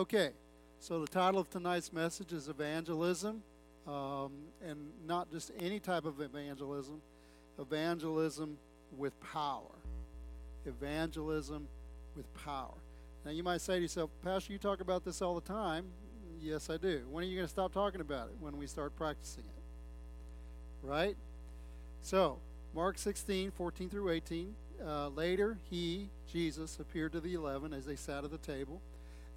Okay, so the title of tonight's message is Evangelism, um, and not just any type of evangelism, evangelism with power. Evangelism with power. Now, you might say to yourself, Pastor, you talk about this all the time. Yes, I do. When are you going to stop talking about it? When we start practicing it. Right? So, Mark 16, 14 through 18. Uh, later, he, Jesus, appeared to the eleven as they sat at the table,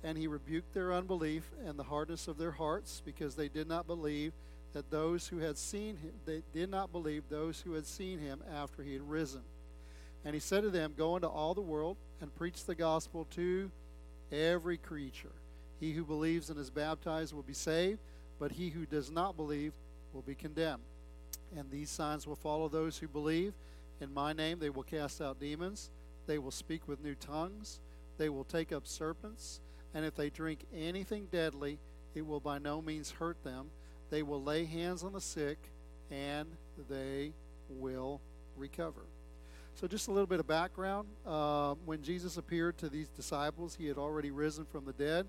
and he rebuked their unbelief and the hardness of their hearts, because they did not believe that those who had seen him, they did not believe those who had seen him after he had risen. And he said to them, Go into all the world and preach the gospel to every creature. He who believes and is baptized will be saved, but he who does not believe will be condemned. And these signs will follow those who believe. In my name they will cast out demons, they will speak with new tongues, they will take up serpents, and if they drink anything deadly, it will by no means hurt them. They will lay hands on the sick, and they will recover. So, just a little bit of background. Uh, when Jesus appeared to these disciples, he had already risen from the dead,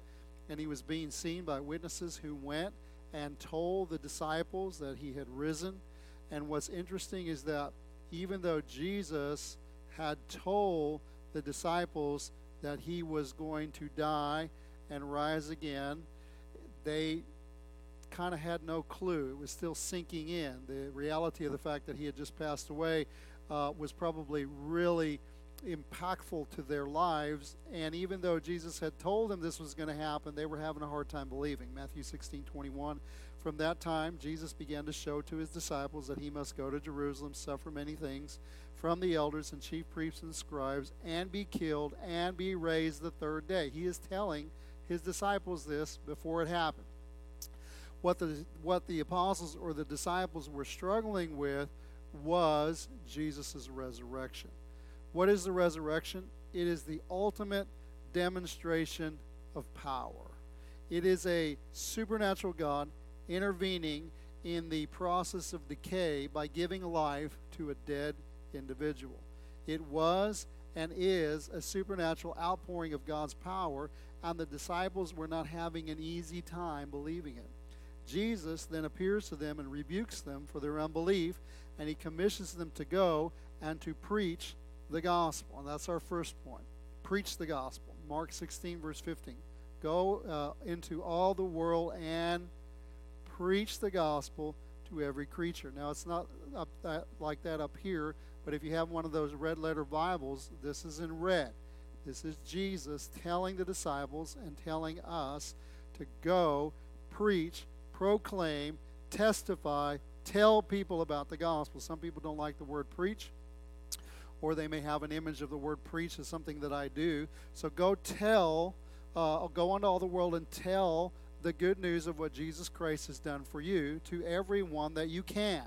and he was being seen by witnesses who went and told the disciples that he had risen. And what's interesting is that even though Jesus had told the disciples that he was going to die and rise again, they kind of had no clue. It was still sinking in. The reality of the fact that he had just passed away uh, was probably really impactful to their lives. And even though Jesus had told them this was going to happen, they were having a hard time believing. Matthew 16 21. From that time, Jesus began to show to his disciples that he must go to Jerusalem, suffer many things from the elders and chief priests and scribes, and be killed and be raised the third day. He is telling his disciples this before it happened. What the, what the apostles or the disciples were struggling with was Jesus' resurrection. What is the resurrection? It is the ultimate demonstration of power. It is a supernatural God intervening in the process of decay by giving life to a dead individual. It was and is a supernatural outpouring of God's power, and the disciples were not having an easy time believing it. Jesus then appears to them and rebukes them for their unbelief and he commissions them to go and to preach the gospel. And that's our first point. Preach the gospel. Mark 16, verse 15. Go uh, into all the world and preach the gospel to every creature. Now, it's not up that, like that up here, but if you have one of those red letter Bibles, this is in red. This is Jesus telling the disciples and telling us to go, preach, proclaim, testify, tell people about the gospel. Some people don't like the word preach, or they may have an image of the word preach as something that I do. So go tell, uh, go into all the world and tell the good news of what Jesus Christ has done for you to everyone that you can.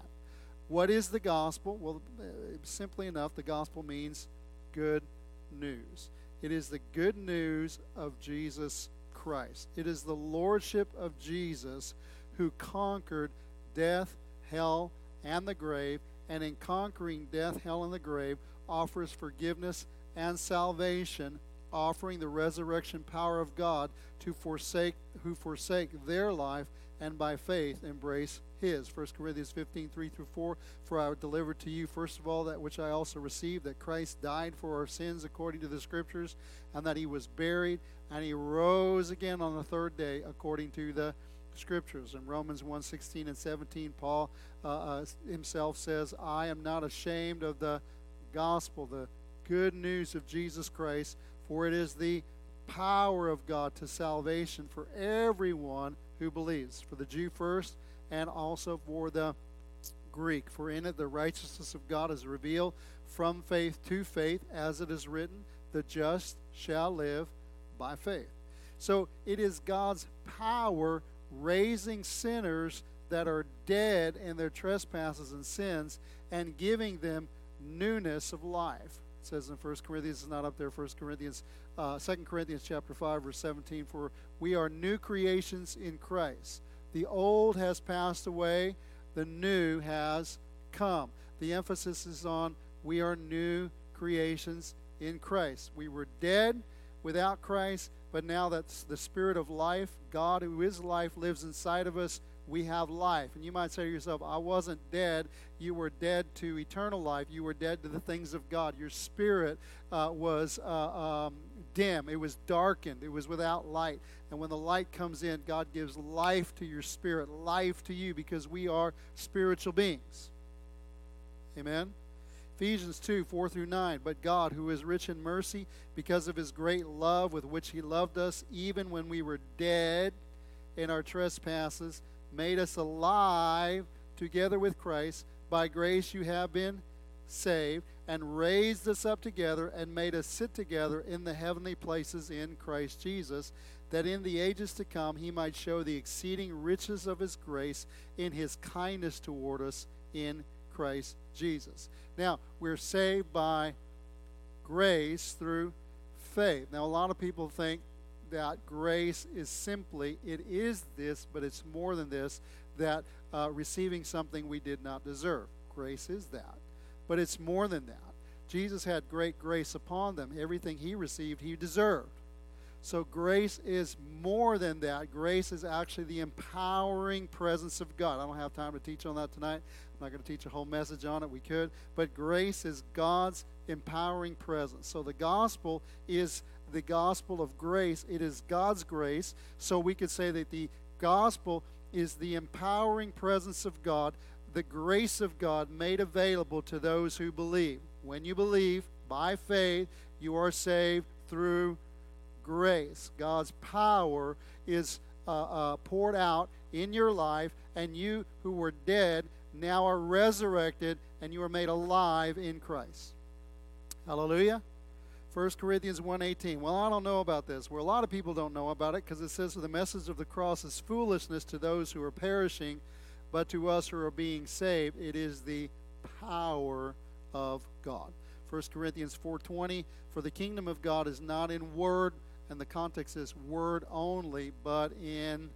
What is the gospel? Well, uh, simply enough, the gospel means good news. It is the good news of Jesus Christ. It is the lordship of Jesus who conquered death, hell, and the grave, and in conquering death, hell, and the grave, offers forgiveness and salvation, offering the resurrection power of God to forsake who forsake their life and by faith embrace his. 1 Corinthians 15, 3 through 4. For I delivered to you, first of all, that which I also received, that Christ died for our sins according to the Scriptures, and that he was buried, and he rose again on the third day according to the scriptures. In Romans 1 16 and 17, Paul uh, uh, himself says, I am not ashamed of the gospel, the good news of Jesus Christ, for it is the power of God to salvation for everyone who believes, for the Jew first, and also for the Greek. For in it the righteousness of God is revealed from faith to faith, as it is written, the just shall live by faith. So it is God's power raising sinners that are dead in their trespasses and sins and giving them newness of life. It says in 1 Corinthians, it's not up there, 1 Corinthians, uh, 2 Corinthians chapter 5, verse 17, for we are new creations in Christ. The old has passed away, the new has come. The emphasis is on we are new creations in Christ. We were dead without Christ, but now that the Spirit of life, God who is life, lives inside of us, we have life. And you might say to yourself, I wasn't dead. You were dead to eternal life. You were dead to the things of God. Your spirit uh, was uh, um, dim, it was darkened, it was without light. And when the light comes in, God gives life to your spirit, life to you, because we are spiritual beings. Amen? Ephesians 2 4 through 9. But God, who is rich in mercy, because of his great love with which he loved us, even when we were dead in our trespasses, made us alive together with Christ. By grace you have been saved, and raised us up together, and made us sit together in the heavenly places in Christ Jesus, that in the ages to come he might show the exceeding riches of his grace in his kindness toward us in Christ Jesus. Now, we're saved by grace through faith. Now, a lot of people think that grace is simply, it is this, but it's more than this, that uh, receiving something we did not deserve. Grace is that. But it's more than that. Jesus had great grace upon them. Everything he received, he deserved. So grace is more than that. Grace is actually the empowering presence of God. I don't have time to teach on that tonight. I'm not going to teach a whole message on it. We could. But grace is God's empowering presence. So the gospel is the gospel of grace. It is God's grace. So we could say that the gospel is the empowering presence of God, the grace of God made available to those who believe. When you believe by faith, you are saved through grace. God's power is uh, uh, poured out in your life, and you who were dead now are resurrected and you are made alive in Christ. Hallelujah. 1 Corinthians 1:18. Well, I don't know about this. Well, a lot of people don't know about it because it says the message of the cross is foolishness to those who are perishing, but to us who are being saved, it is the power of God. 1 Corinthians 4:20, for the kingdom of God is not in word, and the context is word only, but in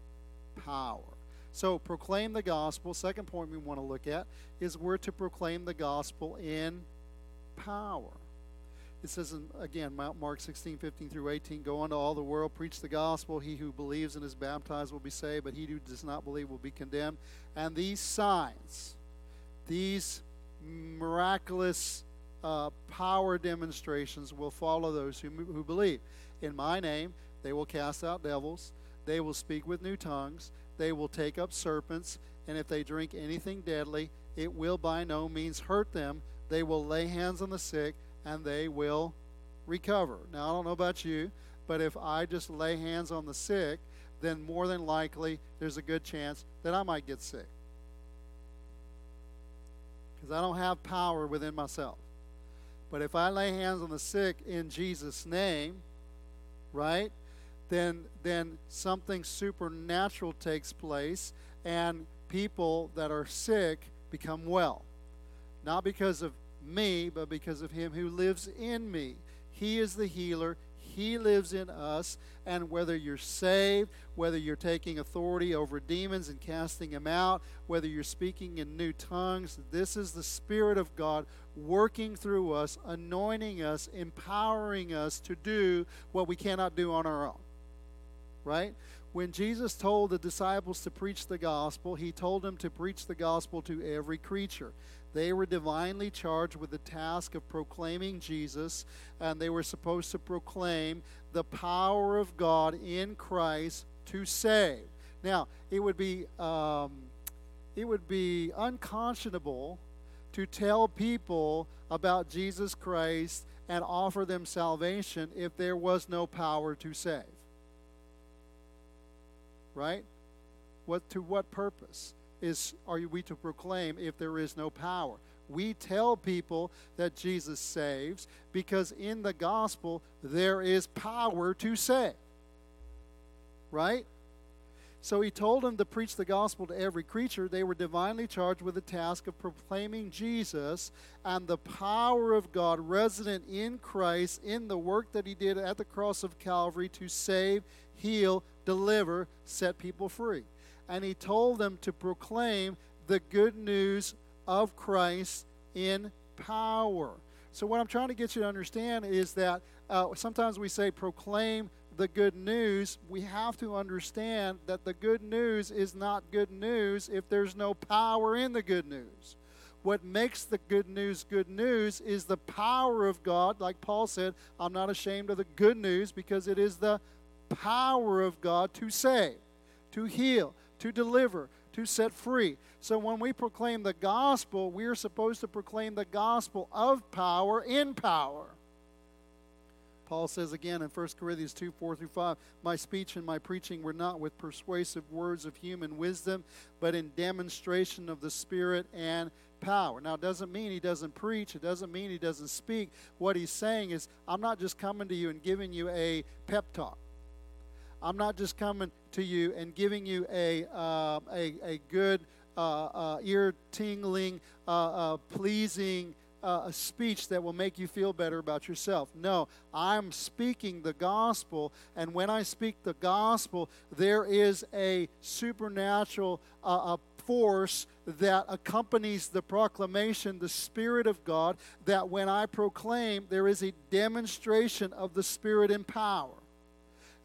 power. So proclaim the gospel. Second point we want to look at is we're to proclaim the gospel in power. It says in, again, Mark 16, 15 through 18, go unto all the world, preach the gospel. He who believes and is baptized will be saved, but he who does not believe will be condemned. And these signs, these miraculous uh, power demonstrations will follow those who, who believe. In my name, they will cast out devils, they will speak with new tongues, they will take up serpents, and if they drink anything deadly, it will by no means hurt them. They will lay hands on the sick and they will recover. Now, I don't know about you, but if I just lay hands on the sick, then more than likely there's a good chance that I might get sick. Because I don't have power within myself. But if I lay hands on the sick in Jesus' name, right, then, then something supernatural takes place and people that are sick become well. Not because of me, but because of him who lives in me. He is the healer. He lives in us. And whether you're saved, whether you're taking authority over demons and casting them out, whether you're speaking in new tongues, this is the Spirit of God working through us, anointing us, empowering us to do what we cannot do on our own. Right? When Jesus told the disciples to preach the gospel, he told them to preach the gospel to every creature. They were divinely charged with the task of proclaiming Jesus, and they were supposed to proclaim the power of God in Christ to save. Now, it would be um, it would be unconscionable to tell people about Jesus Christ and offer them salvation if there was no power to save. Right? What to what purpose? Is are we to proclaim if there is no power? We tell people that Jesus saves because in the gospel there is power to save. Right? So he told them to preach the gospel to every creature. They were divinely charged with the task of proclaiming Jesus and the power of God resident in Christ in the work that he did at the cross of Calvary to save, heal, deliver, set people free and he told them to proclaim the good news of Christ in power. So, what I'm trying to get you to understand is that uh, sometimes we say proclaim the the good news, we have to understand that the good news is not good news if there's no power in the good news. What makes the good news good news is the power of God. Like Paul said, I'm not ashamed of the good news because it is the power of God to save, to heal, to deliver, to set free. So when we proclaim the gospel, we are supposed to proclaim the gospel of power in power. Paul says again in 1 Corinthians 2 4 through 5 My speech and my preaching were not with persuasive words of human wisdom, but in demonstration of the Spirit and power. Now, it doesn't mean he doesn't preach, it doesn't mean he doesn't speak. What he's saying is, I'm not just coming to you and giving you a pep talk. I'm not just coming to you and giving you a, uh, a, a good, uh, uh, ear tingling, uh, uh, pleasing uh, speech that will make you feel better about yourself. No, I'm speaking the gospel, and when I speak the gospel, there is a supernatural a force that accompanies the proclamation, the Spirit of God, that when I proclaim, there is a demonstration of the Spirit in power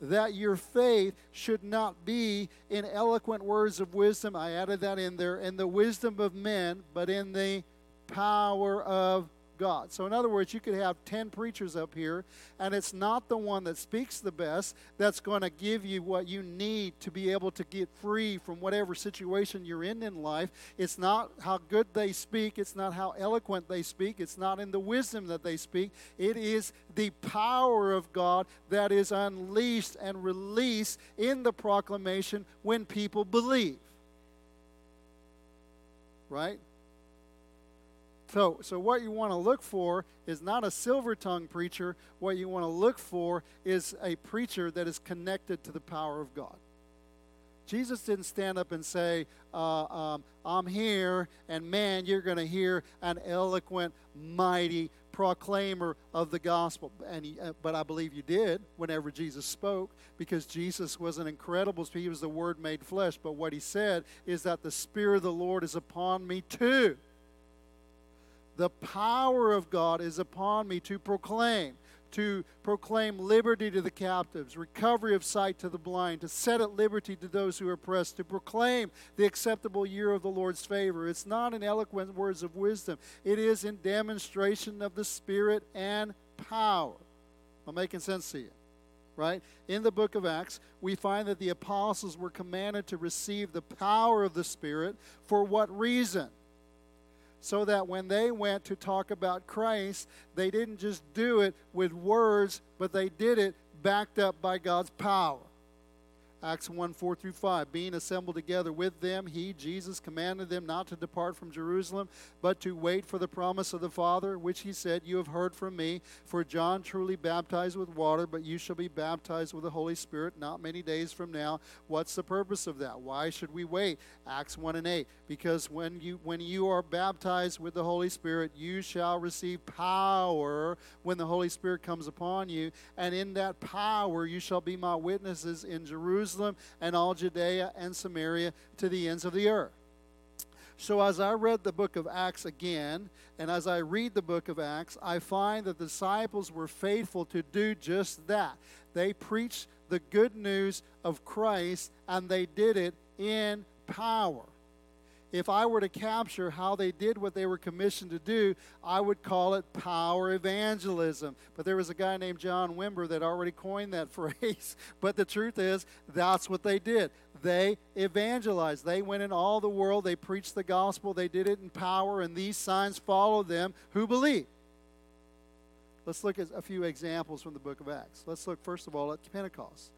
that your faith should not be in eloquent words of wisdom. I added that in there, in the wisdom of men, but in the power of God. So, in other words, you could have 10 preachers up here, and it's not the one that speaks the best that's going to give you what you need to be able to get free from whatever situation you're in in life. It's not how good they speak, it's not how eloquent they speak, it's not in the wisdom that they speak. It is the power of God that is unleashed and released in the proclamation when people believe. Right? So, so what you want to look for is not a silver tongue preacher. What you want to look for is a preacher that is connected to the power of God. Jesus didn't stand up and say, uh, um, I'm here, and man, you're going to hear an eloquent, mighty proclaimer of the gospel. And he, uh, but I believe you did whenever Jesus spoke, because Jesus was an incredible, speaker, he was the Word made flesh. But what he said is that the Spirit of the Lord is upon me too the power of God is upon me to proclaim, to proclaim liberty to the captives, recovery of sight to the blind, to set at liberty to those who are oppressed, to proclaim the acceptable year of the Lord's favor. It's not in eloquent words of wisdom, it is in demonstration of the Spirit and power. Am I making sense to you? Right? In the book of Acts, we find that the apostles were commanded to receive the power of the Spirit. For what reason? So that when they went to talk about Christ, they didn't just do it with words, but they did it backed up by God's power. Acts 1 4 through 5. Being assembled together with them, he, Jesus, commanded them not to depart from Jerusalem, but to wait for the promise of the Father, which he said, You have heard from me. For John truly baptized with water, but you shall be baptized with the Holy Spirit not many days from now. What's the purpose of that? Why should we wait? Acts 1 and 8. Because when you when you are baptized with the Holy Spirit, you shall receive power when the Holy Spirit comes upon you, and in that power you shall be my witnesses in Jerusalem Jerusalem and all Judea and Samaria to the ends of the earth. So, as I read the book of Acts again, and as I read the book of Acts, I find that the disciples were faithful to do just that. They preached the good news of Christ, and they did it in power if I were to capture how they did what they were commissioned to do, I would call it power evangelism. But there was a guy named John Wimber that already coined that phrase. But the truth is, that's what they did. They evangelized. They went in all the world, they preached the gospel, they did it in power, and these signs followed them who believe. Let's look at a few examples from the book of Acts. Let's look, first of all, at Pentecost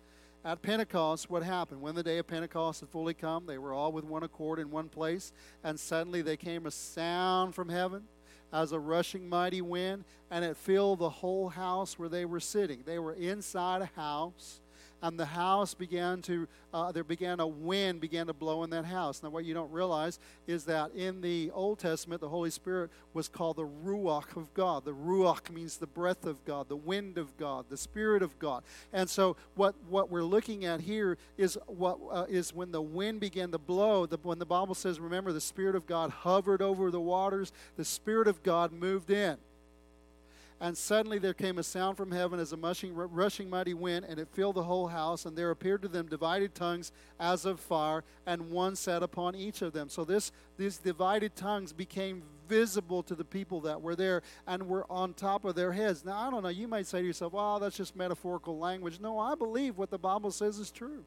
at Pentecost, what happened? When the day of Pentecost had fully come, they were all with one accord in one place, and suddenly there came a sound from heaven as a rushing mighty wind, and it filled the whole house where they were sitting. They were inside a house and the house began to uh, there began a wind began to blow in that house. Now what you don't realize is that in the old testament the holy spirit was called the ruach of god. The ruach means the breath of god the wind of god the spirit of god. And so what what we're looking at here is what uh, is when the wind began to blow the, when the bible says remember the spirit of god hovered over the waters the spirit of god moved in And suddenly there came a sound from heaven as a rushing, rushing mighty wind, and it filled the whole house. And there appeared to them divided tongues as of fire, and one sat upon each of them. So this these divided tongues became visible to the people that were there and were on top of their heads. Now I don't know. You might say to yourself, "Well, that's just metaphorical language." No, I believe what the Bible says is true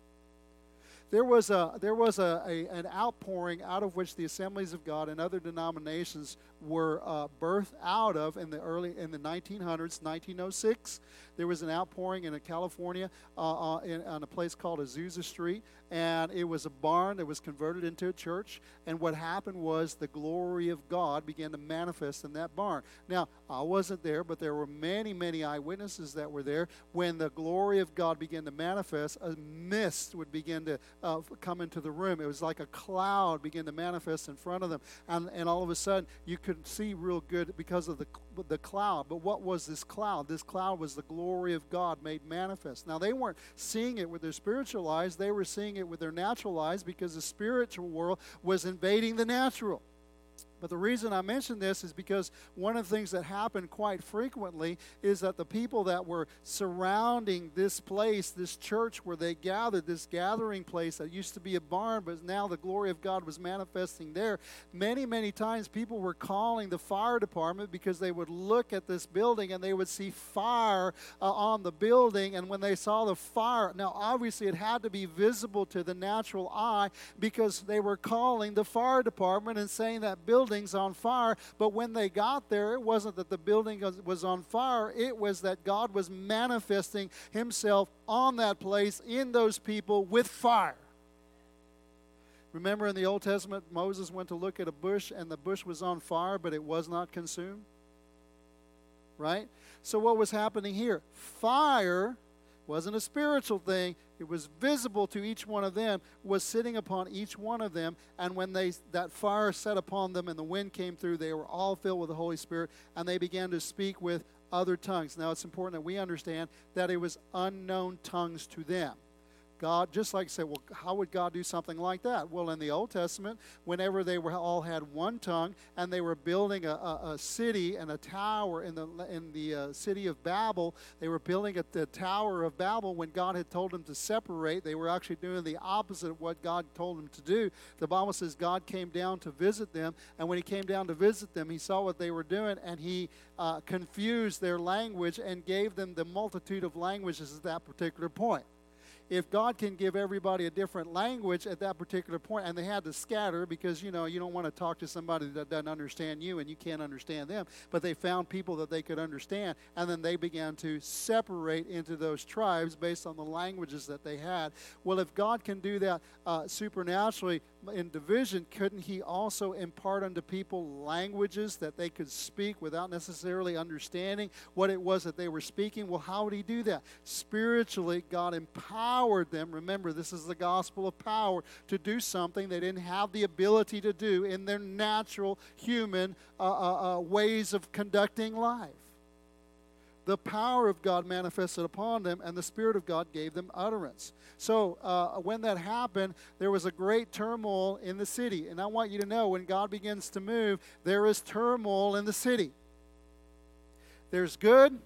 there was a there was a, a, an outpouring out of which the assemblies of god and other denominations were uh, birthed out of in the early in the 1900s 1906 there was an outpouring in california uh, uh, in, on a place called azusa street and it was a barn that was converted into a church and what happened was the glory of god began to manifest in that barn now i wasn't there but there were many many eyewitnesses that were there when the glory of god began to manifest a mist would begin to uh, come into the room. It was like a cloud began to manifest in front of them. And, and all of a sudden, you could see real good because of the, the cloud. But what was this cloud? This cloud was the glory of God made manifest. Now, they weren't seeing it with their spiritual eyes, they were seeing it with their natural eyes because the spiritual world was invading the natural. But the reason I mention this is because one of the things that happened quite frequently is that the people that were surrounding this place, this church where they gathered, this gathering place that used to be a barn, but now the glory of God was manifesting there, many, many times people were calling the fire department because they would look at this building and they would see fire uh, on the building. And when they saw the fire, now obviously it had to be visible to the natural eye because they were calling the fire department and saying that building buildings on fire. But when they got there, it wasn't that the building was on fire, it was that God was manifesting Himself on that place in those people with fire. Remember in the Old Testament, Moses went to look at a bush and the bush was on fire, but it was not consumed? Right? So, what was happening here? Fire wasn't a spiritual thing it was visible to each one of them was sitting upon each one of them and when they that fire set upon them and the wind came through they were all filled with the holy spirit and they began to speak with other tongues. Now it's important that we understand that it was unknown tongues to them God, just like say, well, how would God do something like that? Well, in the Old Testament, whenever they were all had one tongue and they were building a, a, a city and a tower in the in the uh, city of Babel, they were building a, the Tower of Babel. When God had told them to separate, they were actually doing the opposite of what God told them to do. The Bible says God came down to visit them, and when He came down to visit them, He saw what they were doing, and He uh, confused their language and gave them the multitude of languages at that particular point if God can give everybody a different language at that particular point, and they had to scatter because you know you don't want to talk to somebody that doesn't understand you and you can't understand them, but they found people that they could understand, and then they began to separate into those tribes based on the languages that they had. Well, if God can do that uh, supernaturally in division, couldn't He also impart unto people languages that they could speak without necessarily understanding what it was that they were speaking? Well, how would He do that? Spiritually, God empowered empowered them. Remember, this is the gospel of power to do something they didn't have the ability to do in their natural human uh, uh, uh, ways of conducting life. The power of God manifested upon them, and the Spirit of God gave them utterance. So, uh, when that happened, there was a great turmoil in the city. And I want you to know when God begins to move, there is turmoil in the city. There's good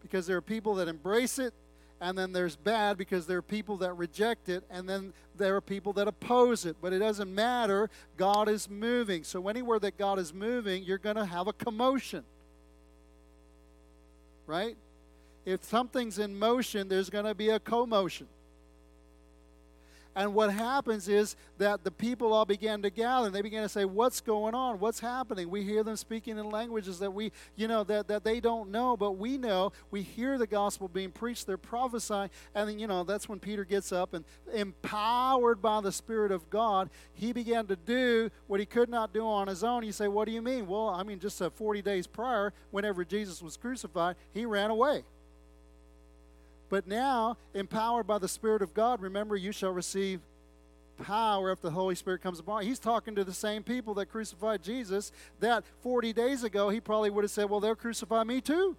because there are people that embrace it, and then there's bad because there are people that reject it, and then there are people that oppose it. But it doesn't matter. God is moving. So, anywhere that God is moving, you're going to have a commotion. Right? If something's in motion, there's going to be a commotion. And what happens is that the people all began to gather and they began to say, What's going on? What's happening? We hear them speaking in languages that we, you know, that, that they don't know, but we know. We hear the gospel being preached, they're prophesying. And then, you know, that's when Peter gets up and empowered by the Spirit of God, he began to do what he could not do on his own. You say, What do you mean? Well, I mean, just uh, 40 days prior, whenever Jesus was crucified, he ran away. But now, empowered by the Spirit of God, remember, you shall receive power if the Holy Spirit comes upon you. He's talking to the same people that crucified Jesus that 40 days ago he probably would have said, Well, they'll crucify me too.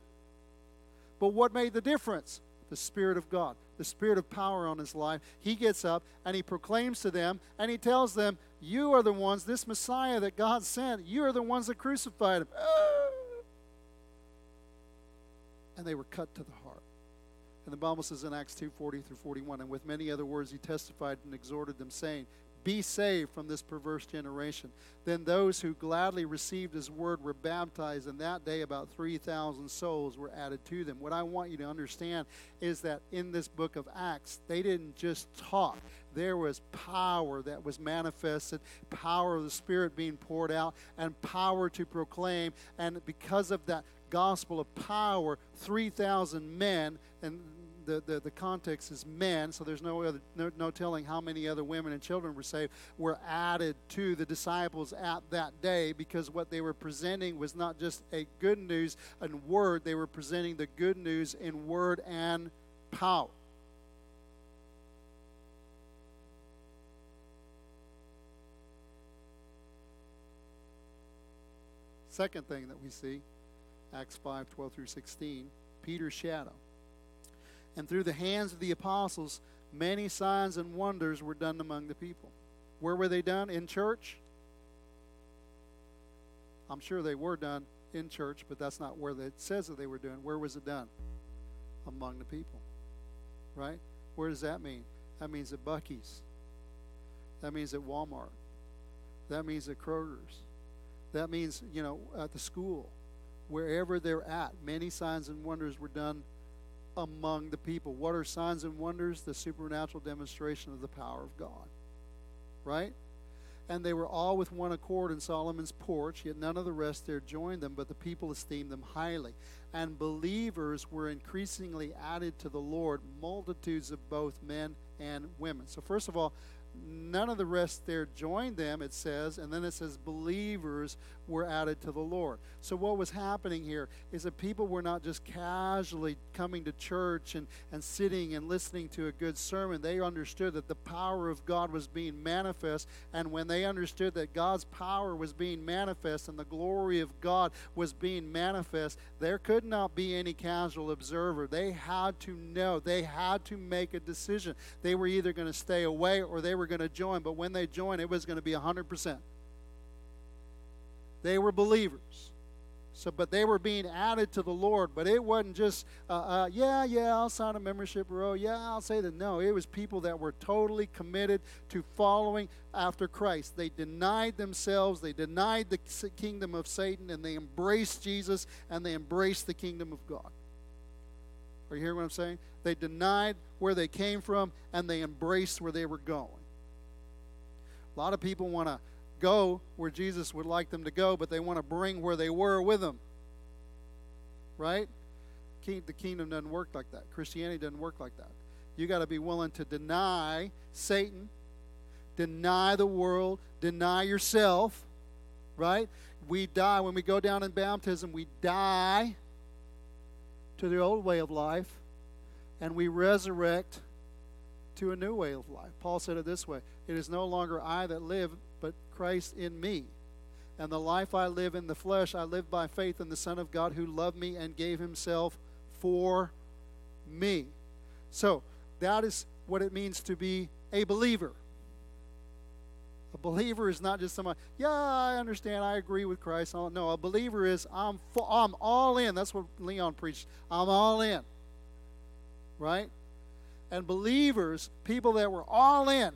But what made the difference? The Spirit of God, the Spirit of power on his life. He gets up and he proclaims to them and he tells them, You are the ones, this Messiah that God sent, you are the ones that crucified him. Ah! and they were cut to the heart. And the Bible says in Acts 2 40 through 41, and with many other words he testified and exhorted them, saying, Be saved from this perverse generation. Then those who gladly received his word were baptized, and that day about 3,000 souls were added to them. What I want you to understand is that in this book of Acts, they didn't just talk, there was power that was manifested, power of the Spirit being poured out, and power to proclaim. And because of that gospel of power, 3,000 men, and the, the, the context is men, so there's no, other, no, no telling how many other women and children were saved, were added to the disciples at that day because what they were presenting was not just a good news and word, they were presenting the good news in word and power. Second thing that we see, Acts 5 12 through 16, Peter's shadow and through the hands of the apostles, many signs and wonders were done among the people. Where were they done? In church? I'm sure they were done in church, but that's not where it says that they were doing. Where was it done? Among the people. Right? Where does that mean? That means at Buc-ee's. That means at Walmart. That means at Kroger's. That means, you know, at the school. Wherever they're at, many signs and wonders were done among the people. What are signs and wonders? The supernatural demonstration of the power of God. Right? And they were all with one accord in Solomon's porch, yet none of the rest there joined them, but the people esteemed them highly. And believers were increasingly added to the Lord, multitudes of both men and women. So, first of all, none of the rest there joined them, it says, and then it says believers were added to the Lord. So, what was happening here is that people were not just casually coming to church and, and sitting and listening to a good sermon. They understood that the power of God was being manifest, and when they understood that God's power was being manifest and the glory of God was being manifest, there could not be any casual observer. They had to know, they had to make a decision. They were either going to stay away or they were going to join, but when they joined, it was going to be 100%. They were believers. So, but they were being added to the Lord. But it wasn't just, uh, uh, yeah, yeah, I'll sign a membership row. Yeah, I'll say that. No, it was people that were totally committed to following after Christ. They denied themselves, they denied the kingdom of Satan, and they embraced Jesus and they embraced the kingdom of God. Are you hearing what I'm saying? They denied where they came from and they embraced where they were going. A lot of people want to go where Jesus would like them to go, but they want to bring where they were with them. Right? The kingdom doesn't work like that. Christianity doesn't work like that. You got to be willing to deny Satan, deny the world, deny yourself. Right? We die when we go down in baptism, we die to the old way of life and we resurrect to a new way of life. Paul said it this way It is no longer I that live, but Christ in me. And the life I live in the flesh, I live by faith in the Son of God who loved me and gave himself for me. So, that is what it means to be a believer. A believer is not just someone, yeah, I understand, I agree with Christ. No, a believer is, I'm, full, I'm all in. That's what Leon preached. I'm all in. Right? And believers, people that were all in,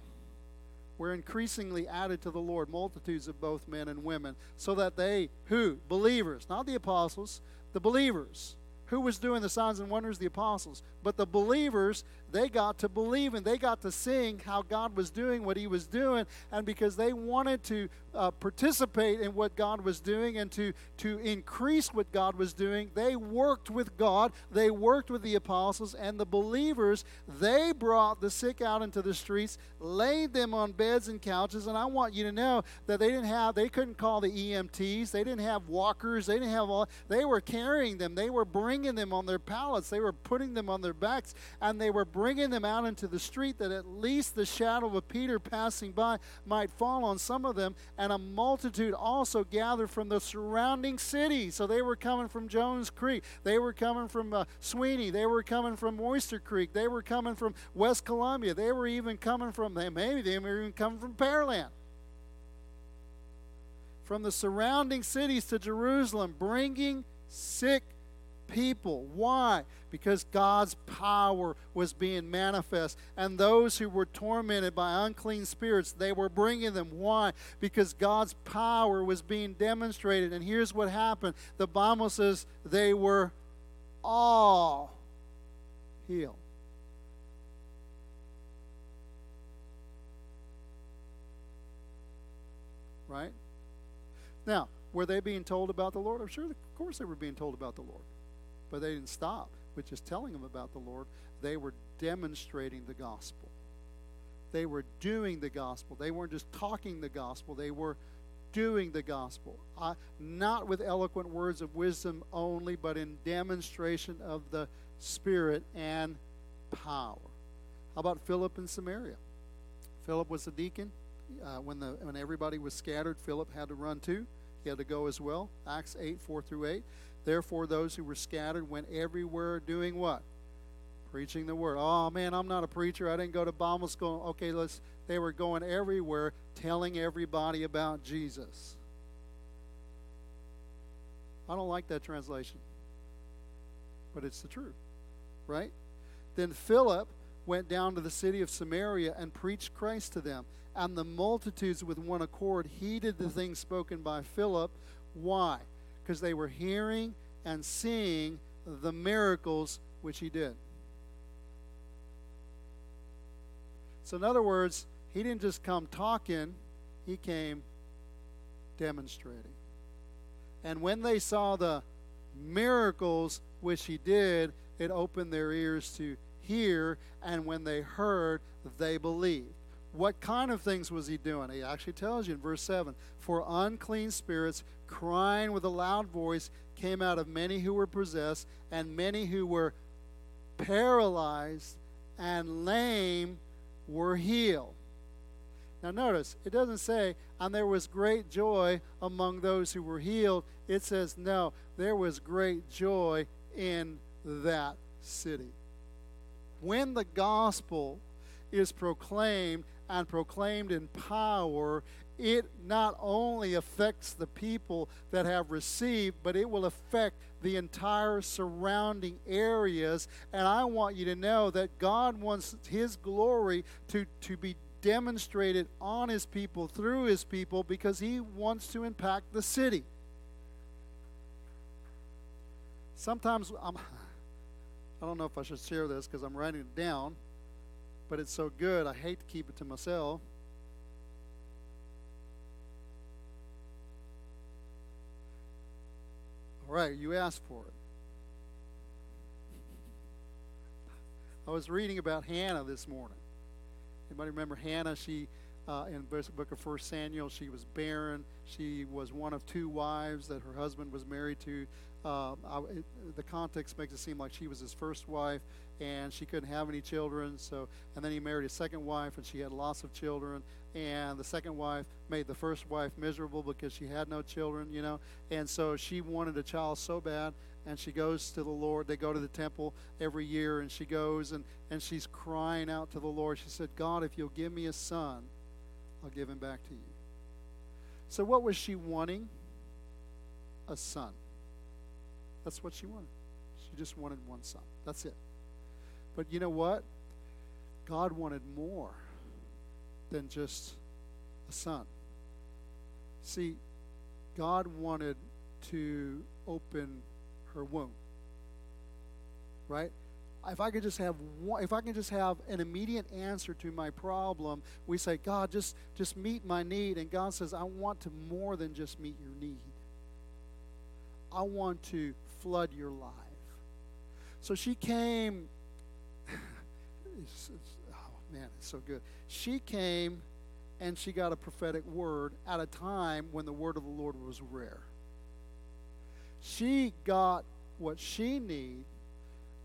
were increasingly added to the Lord, multitudes of both men and women, so that they, who? Believers, not the apostles, the believers. Who was doing the signs and wonders? The apostles. But the believers, they got to believe and they got to sing how God was doing what He was doing. And because they wanted to uh, participate in what God was doing and to, to increase what God was doing, they worked with God. They worked with the apostles and the believers. They brought the sick out into the streets, laid them on beds and couches. And I want you to know that they didn't have, they couldn't call the EMTs, they didn't have walkers, they didn't have all, they were carrying them, they were bringing them on their pallets, they were putting them on their backs, and they were bringing them out into the street that at least the shadow of a Peter passing by might fall on some of them and a multitude also gathered from the surrounding cities. So they were coming from Jones Creek, they were coming from uh, Sweeny, they were coming from Oyster Creek, they were coming from West Columbia, they were even coming from, maybe they were even coming from Pearland. From the surrounding cities to Jerusalem, bringing sick people. Why? Because God's power was being manifest. And those who were tormented by unclean spirits, they were bringing them. Why? Because God's power was being demonstrated. And here's what happened the Bible says they were all healed. Right? Now, were they being told about the Lord? I'm sure, of course, they were being told about the Lord. But they didn't stop with just telling them about the Lord. They were demonstrating the gospel. They were doing the gospel. They weren't just talking the gospel, they were doing the gospel. Not with eloquent words of wisdom only, but in demonstration of the Spirit and power. How about Philip in Samaria? Philip was a deacon. Uh, when the when everybody was scattered, Philip had to run too. He had to go as well. Acts 8, 4 through 8. Therefore, those who were scattered went everywhere doing what? Preaching the word. Oh man, I'm not a preacher. I didn't go to Bible school. Okay, let's. They were going everywhere, telling everybody about Jesus. I don't like that translation, but it's the truth, right? Then Philip went down to the city of Samaria and preached Christ to them. And the multitudes with one accord heeded the things spoken by Philip. Why? Because they were hearing and seeing the miracles which he did. So, in other words, he didn't just come talking, he came demonstrating. And when they saw the miracles which he did, it opened their ears to hear, and when they heard, they believed. What kind of things was he doing? He actually tells you in verse 7 For unclean spirits, crying with a loud voice, came out of many who were possessed, and many who were paralyzed and lame were healed. Now, notice, it doesn't say, and there was great joy among those who were healed. It says, no, there was great joy in that city. When the gospel is proclaimed and proclaimed in power, it not only affects the people that have received, but it will affect the entire surrounding areas. And I want you to know that God wants His glory to, to be demonstrated on His people, through His people, because He wants to impact the city. Sometimes I'm, I don't know if I should share this because I'm writing it down but it's so good, I hate to keep it to myself. Right, you asked for it. I was reading about Hannah this morning. Anybody remember Hannah? She uh, in the book of First Samuel, she was barren. She was one of two wives that her husband was married to. Uh, I, it, the context makes it seem like she was his first wife, and she couldn't have any children. So, and then he married a second wife, and she had lots of children. And the second wife made the first wife miserable because she had no children, you know. And so she wanted a child so bad, and she goes to the Lord. They go to the temple every year, and she goes and and she's crying out to the Lord. She said, "God, if you'll give me a son, I'll give him back to you." So, what was she wanting? A son. That's what she wanted. She just wanted one son. That's it. But you know what? God wanted more than just a son. See, God wanted to open her womb. Right? If I could just have one, if I can just have an immediate answer to my problem, we say, God, just just meet my need. And God says, I want to more than just meet your need. I want to flood your life. So she came it's, it's, oh man, it's so good. She came and she got a prophetic word at a time when the word of the Lord was rare. She got what she need,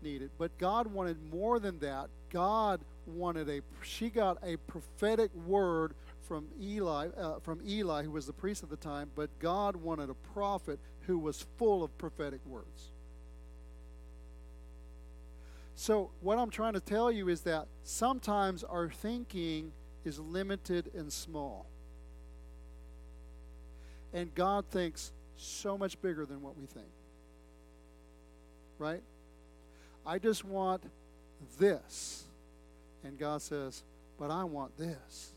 needed, but God wanted more than that. God wanted a she got a prophetic word from Eli uh, from Eli who was the priest at the time, but God wanted a prophet who was full of prophetic words. So, what I'm trying to tell you is that sometimes our thinking is limited and small. And God thinks so much bigger than what we think. right? I just want this. And God says, But I want this.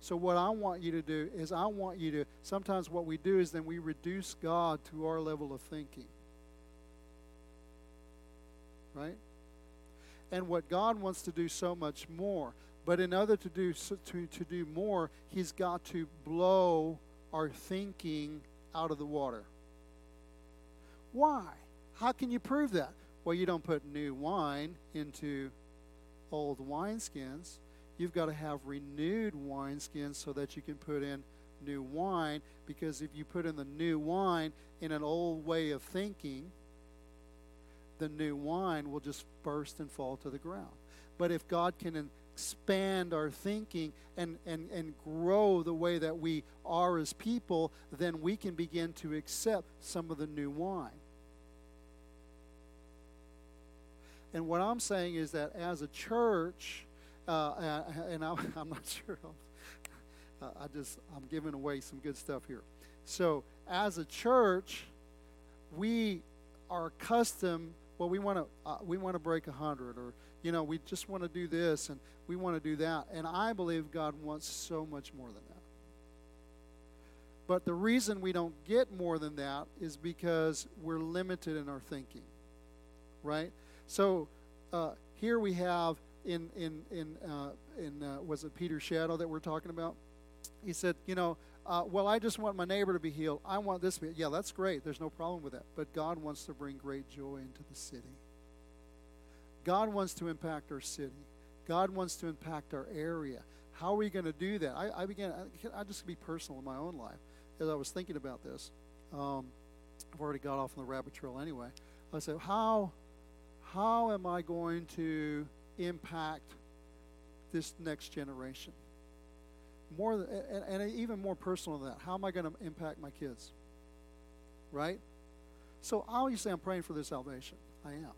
So, what I want you to do is, I want you to, sometimes what we do is then we reduce God to our level of thinking. Right? And what God wants to do so much more. But in order to do, to, to do more, He's got to blow our thinking out of the water. Why? How can you prove that? Well, you don't put new wine into old wineskins. You've got to have renewed wineskins so that you can put in new wine. Because if you put in the new wine in an old way of thinking, the new wine will just burst and fall to the ground. But if God can expand our thinking and, and, and grow the way that we are as people, then we can begin to accept some of the new wine. And what I'm saying is that as a church, uh, and I, am not sure, uh, I just, I'm giving away some good stuff here. So, as a church, we are accustomed, well, we want to, uh, we want to break a hundred, or, you know, we just want to do this, and we want to do that. And I believe God wants so much more than that. But the reason we don't get more than that is because we're limited in our thinking, right? So uh, here we have in in in uh, in uh, was it Peter Shadow that we're talking about? He said, you know, uh, well, I just want my neighbor to be healed. I want this to be. Yeah, that's great. There's no problem with that. But God wants to bring great joy into the city. God wants to impact our city. God wants to impact our area. How are we going to do that? I, I began. I, I just be personal in my own life as I was thinking about this. Um, I've already got off on the rabbit trail anyway. I said, how how am I going to impact this next generation? More than, and, and even more personal than that, how am I going to impact my kids? Right? So obviously, I'm praying for their salvation. I am.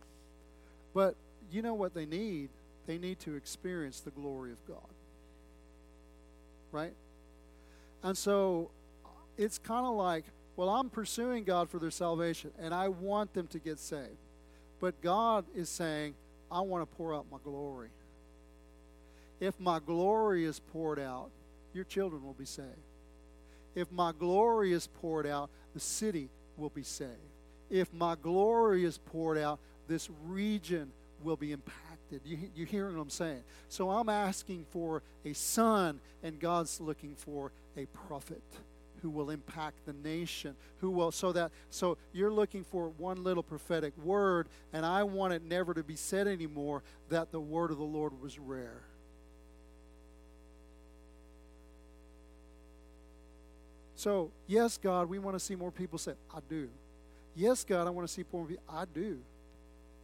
But you know what they need? They need to experience the glory of God. Right? And so it's kind of like, well, I'm pursuing God for their salvation, and I want them to get saved. But God is saying, I want to pour out my glory. If my glory is poured out, your children will be saved. If my glory is poured out, the city will be saved. If my glory is poured out, this region will be impacted. You, you hear what I'm saying? So I'm asking for a son, and God's looking for a prophet who will impact the nation, who will, so that, so you're looking for one little prophetic word, and I want it never to be said anymore that the word of the Lord was rare. So, yes, God, we want to see more people say, I do. Yes, God, I want to see more people. I do.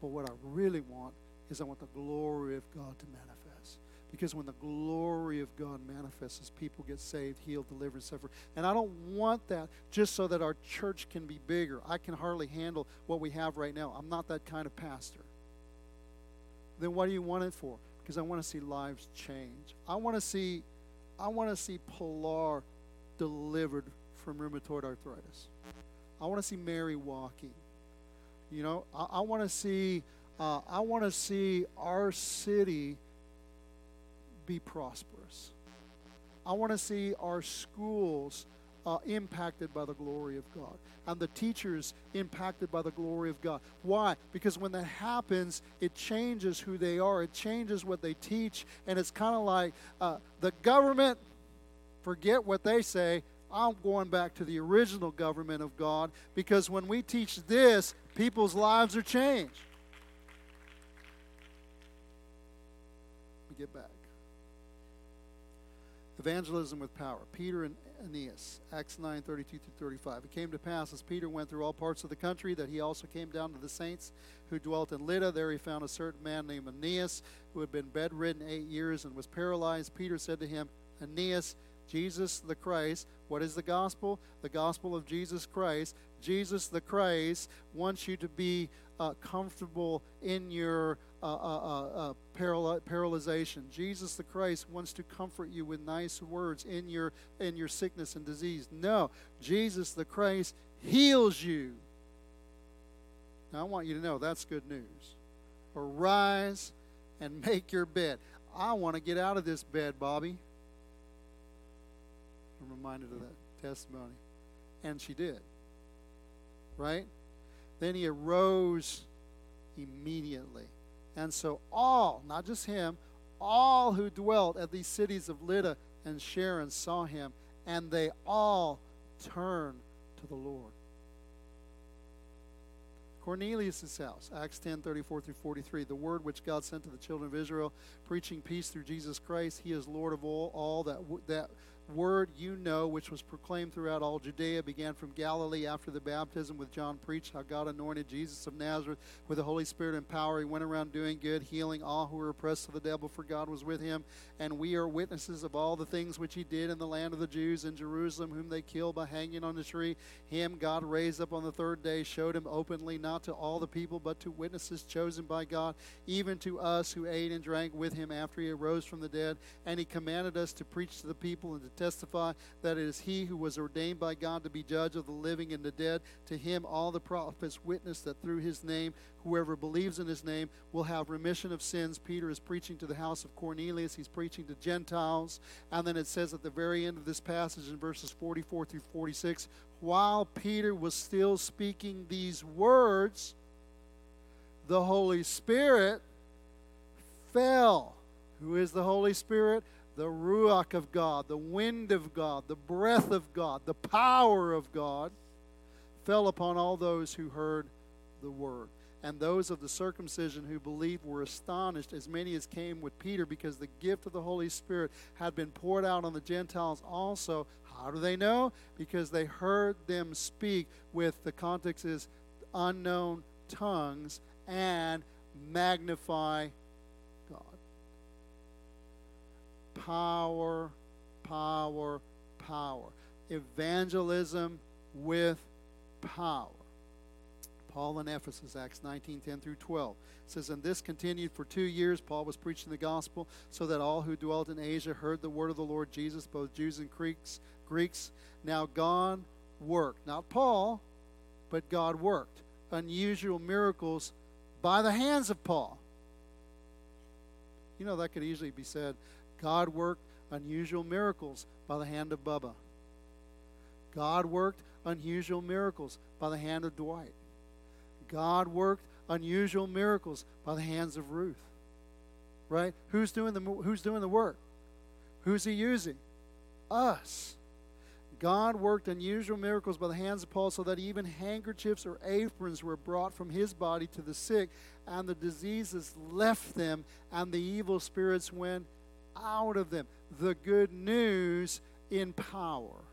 But what I really want is I want the glory of God to manifest. Because when the glory of God manifests, people get saved, healed, delivered, suffer. And I don't want that just so that our church can be bigger. I can hardly handle what we have right now. I'm not that kind of pastor. Then what do you want it for? Because I want to see lives change. I want to see I want to see Pilar delivered from rheumatoid arthritis. I want to see Mary walking. You know, I, I want to see uh, I want to see our city be prosperous. I want to see our schools uh, impacted by the glory of God and the teachers impacted by the glory of God. Why? Because when that happens, it changes who they are, it changes what they teach, and it's kind of like uh, the government, forget what they say. I'm going back to the original government of God because when we teach this, people's lives are changed. We get back. Evangelism with power. Peter and Aeneas, Acts 9 32 through 35. It came to pass as Peter went through all parts of the country that he also came down to the saints who dwelt in Lydda. There he found a certain man named Aeneas who had been bedridden eight years and was paralyzed. Peter said to him, Aeneas, Jesus the Christ. What is the gospel? The gospel of Jesus Christ. Jesus the Christ wants you to be uh, comfortable in your uh, uh, uh, uh paral- paralyzation. Jesus the Christ wants to comfort you with nice words in your in your sickness and disease. No, Jesus the Christ heals you. Now, I want you to know that's good news. Arise and make your bed. I want to get out of this bed, Bobby. I'm reminded of that testimony. And she did. Right? Then he arose immediately. And so all, not just him, all who dwelt at these cities of Lydda and Sharon saw him, and they all turned to the Lord. Cornelius' house, Acts 10 34 through 43. The word which God sent to the children of Israel, preaching peace through Jesus Christ. He is Lord of all, all that, that word you know, which was proclaimed throughout all Judea, began from Galilee after the baptism with John preached how God anointed Jesus of Nazareth with the Holy Spirit and power. He went around doing good, healing all who were oppressed of the devil, for God was with him. And we are witnesses of all the things which he did in the land of the Jews in Jerusalem, whom they killed by hanging on the tree. Him God raised up on the third day, showed him openly, not to all the people, but to witnesses chosen by God, even to us who ate and drank with him after he arose from the dead. And he commanded us to preach to the people and to testify that it is he who was ordained by God to be judge of the living and the dead. To him all the prophets witness that through his name, whoever believes in his name will have remission of sins. Peter is preaching to the house of Cornelius, he's preaching to Gentiles. And then it says at the very end of this passage in verses 44 through 46 while Peter was still speaking these words, the Holy Spirit fell. Who is the Holy Spirit? The Ruach of God, the wind of God, the breath of God, the power of God fell upon all those who heard the word. And those of the circumcision who believed were astonished, as many as came with Peter, because the gift of the Holy Spirit had been poured out on the Gentiles also. How do they know? Because they heard them speak with the context is unknown tongues and magnify power, power, power. Evangelism with power. Paul in Ephesus, Acts 19 10 through 12. It says, And this continued for two years. Paul was preaching the gospel, so that all who dwelt in Asia heard the word of the Lord Jesus, both Jews and Greeks. Greeks. Now God worked. Not Paul, but God worked. Unusual miracles by the hands of Paul. You know, that could easily be said God worked unusual miracles by the hand of Bubba. God worked unusual miracles by the hand of Dwight. God worked unusual miracles by the hands of Ruth. Right? Who's doing the who's doing the work? Who's he using? Us. God worked unusual miracles by the hands of Paul so that even handkerchiefs or aprons were brought from his body to the sick, and the diseases left them, and the evil spirits went out of them. The good news in power.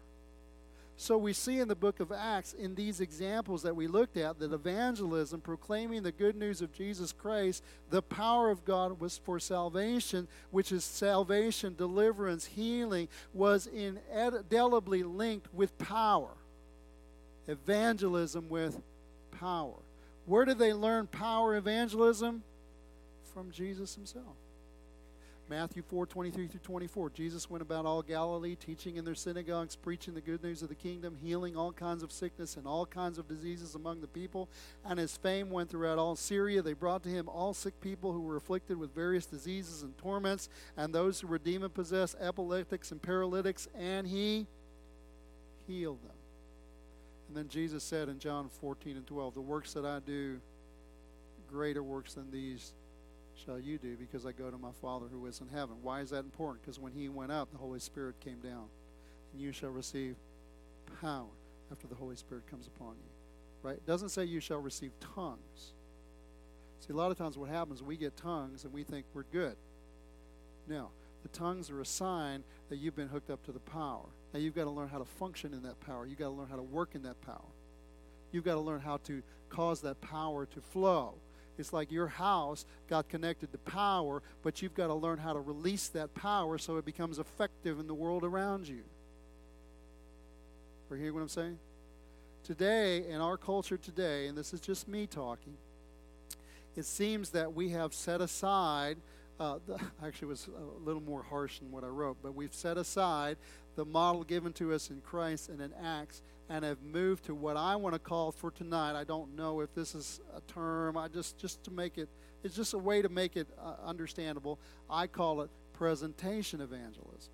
So we see in the book of Acts, in these examples that we looked at, that evangelism, proclaiming the good news of Jesus Christ, the power of God was for salvation, which is salvation, deliverance, healing, was indelibly linked with power. Evangelism with power. Where did they learn power evangelism? From Jesus himself. Matthew 4 23 through 24. Jesus went about all Galilee, teaching in their synagogues, preaching the good news of the kingdom, healing all kinds of sickness and all kinds of diseases among the people. And his fame went throughout all Syria. They brought to him all sick people who were afflicted with various diseases and torments, and those who were demon possessed, epileptics, and paralytics, and he healed them. And then Jesus said in John 14 and 12, The works that I do, greater works than these shall you do because I go to my Father who is in heaven. Why is that important? Because when he went up, the Holy Spirit came down. And you shall receive power after the Holy Spirit comes upon you. Right? It doesn't say you shall receive tongues. See, a lot of times what happens, we get tongues and we think we're good. No. The tongues are a sign that you've been hooked up to the power. Now you've got to learn how to function in that power. You've got to learn how to work in that power. You've got to learn how to cause that power to flow. It's like your house got connected to power, but you've got to learn how to release that power so it becomes effective in the world around you. Are you hearing what I'm saying? Today, in our culture today, and this is just me talking, it seems that we have set aside uh, the, actually was a little more harsh than what I wrote, but we've set aside the model given to us in Christ and in Acts and have moved to what I want to call for tonight. I don't know if this is a term. I just just to make it it's just a way to make it uh, understandable. I call it presentation evangelism.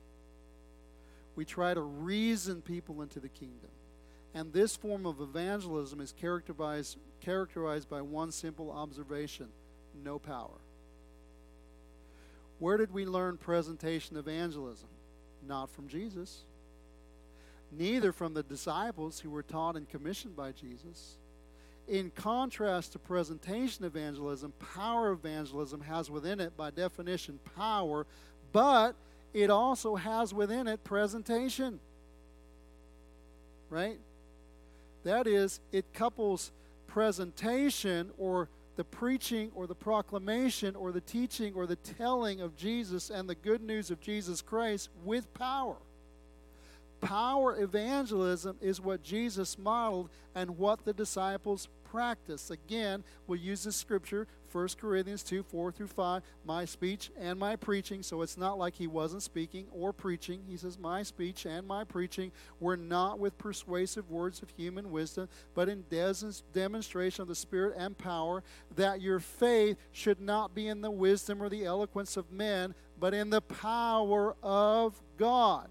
We try to reason people into the kingdom. And this form of evangelism is characterized characterized by one simple observation, no power. Where did we learn presentation evangelism? Not from Jesus neither from the disciples who were taught and commissioned by Jesus. In contrast to presentation evangelism, power evangelism has within it, by definition, power, but it also has within it presentation. Right? That is, it couples presentation or the preaching or the proclamation or the teaching or the telling of Jesus and the good news of Jesus Christ with power power evangelism is what Jesus modeled and what the disciples practiced. Again, we'll use this scripture, 1 Corinthians 2 4 through 5, my speech and my preaching. So it's not like he wasn't speaking or preaching. He says, My speech and my preaching were not with persuasive words of human wisdom, but in demonstration of the Spirit and power, that your faith should not be in the wisdom or the eloquence of men, but in the power of God.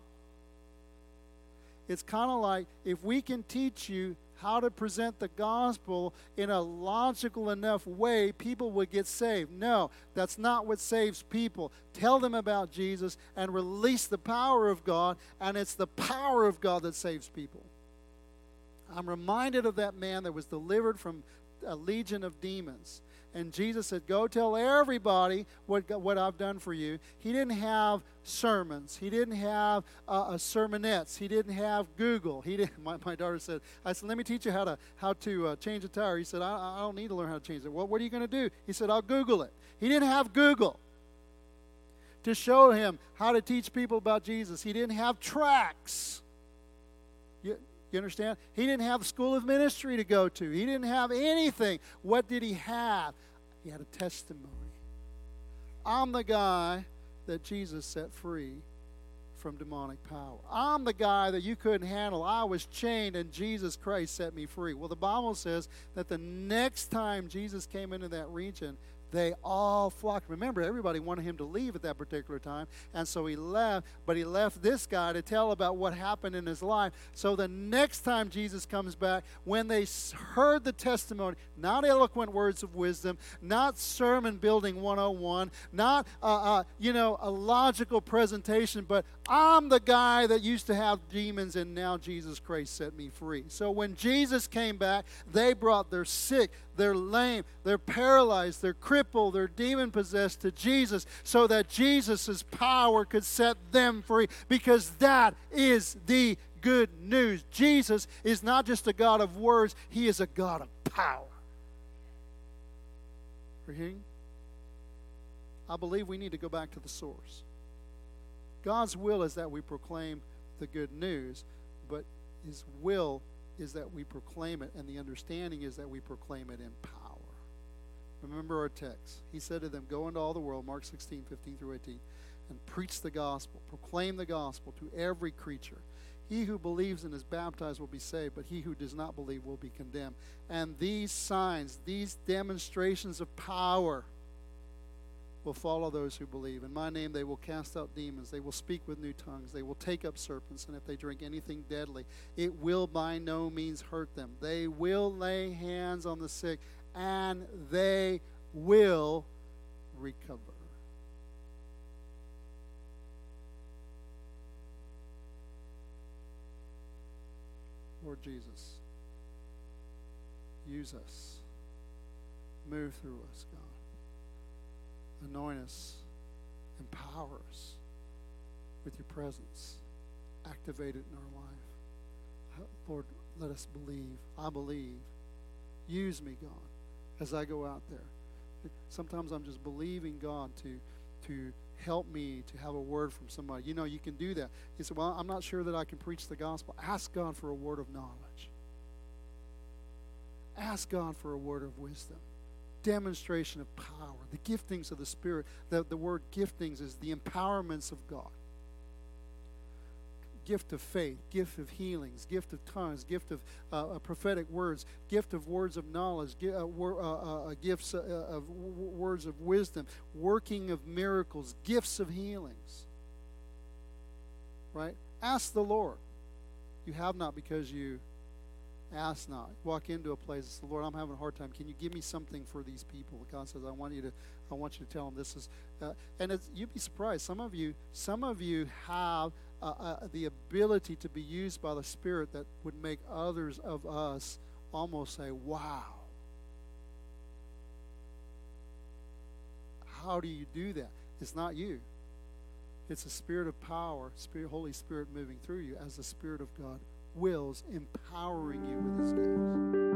It's kind of like if we can teach you how to present the gospel in a logical enough way, people would get saved. No, that's not what saves people. Tell them about Jesus and release the power of God, and it's the power of God that saves people. I'm reminded of that man that was delivered from a legion of demons. And Jesus said, Go tell everybody what, what I've done for you. He didn't have sermons. He didn't have uh, a sermonettes. He didn't have Google. He didn't, my, my daughter said, I said, let me teach you how to, how to uh, change a tire. He said, I, I don't need to learn how to change it. Well, what are you going to do? He said, I'll Google it. He didn't have Google to show him how to teach people about Jesus. He didn't have tracts. You, understand? He didn't have a school of ministry to go to. He didn't have anything. What did he have? He had a testimony. I'm the guy that Jesus set free from demonic power. I'm the guy that you couldn't handle. I was chained and Jesus Christ set me free. Well, the Bible says that the next time Jesus came into that region, they all flocked. Remember, everybody wanted him to leave at that particular time, and so he left, but he left this guy to tell about what happened in his life. So the next time Jesus comes back, when they heard the testimony, not eloquent words of wisdom, not sermon building 101, not, uh, uh, you know, a logical presentation, but I'm the guy that used to have demons, and now Jesus Christ set me free. So when Jesus came back, they brought their sick, they're lame, they're paralyzed, they're crippled, they're demon possessed to Jesus so that Jesus' power could set them free because that is the good news. Jesus is not just a God of words, He is a God of power. Are you hearing? I believe we need to go back to the source. God's will is that we proclaim the good news, but His will is that we proclaim it, and the understanding is that we proclaim it in power. Remember our text. He said to them, Go into all the world, Mark 16, 15 through 18, and preach the gospel, proclaim the gospel to every creature. He who believes and is baptized will be saved, but he who does not believe will be condemned. And these signs, these demonstrations of power, will follow those who believe. In my name, they will cast out demons. They will speak with new tongues. They will take up serpents. And if they drink anything deadly, it will by no means hurt them. They will lay hands on the sick, and they will recover. Lord Jesus, use us. Move through us, God anoint us, empower us with your presence. Activate it in our life. Lord, let us believe. I believe. Use me, God, as I go out there. Sometimes I'm just believing God to to help me to have a word from somebody. You know, you can do that. You say, Well, I'm not sure that I can preach the gospel. Ask God for a word of knowledge. Ask God for a word of wisdom. demonstration of power, the giftings of the Spirit. The, the word giftings is the empowerments of God. Gift of faith, gift of healings, gift of tongues, gift of uh, uh, prophetic words, gift of words of knowledge, uh, wor- uh, uh, uh, gifts of w- words of wisdom, working of miracles, gifts of healings. Right? Ask the Lord. You have not because you ask not. Walk into a place and say, Lord, I'm having a hard time. Can you give me something for these people? God says, I want you to, I want you to tell them this is, uh, and you'd be surprised. Some of you, some of you have uh, uh, the ability to be used by the Spirit that would make others of us almost say, "Wow." How do you do that? It's not you. It's the Spirit of power, Spirit, Holy Spirit moving through you as the Spirit of God wills, empowering you with His gifts.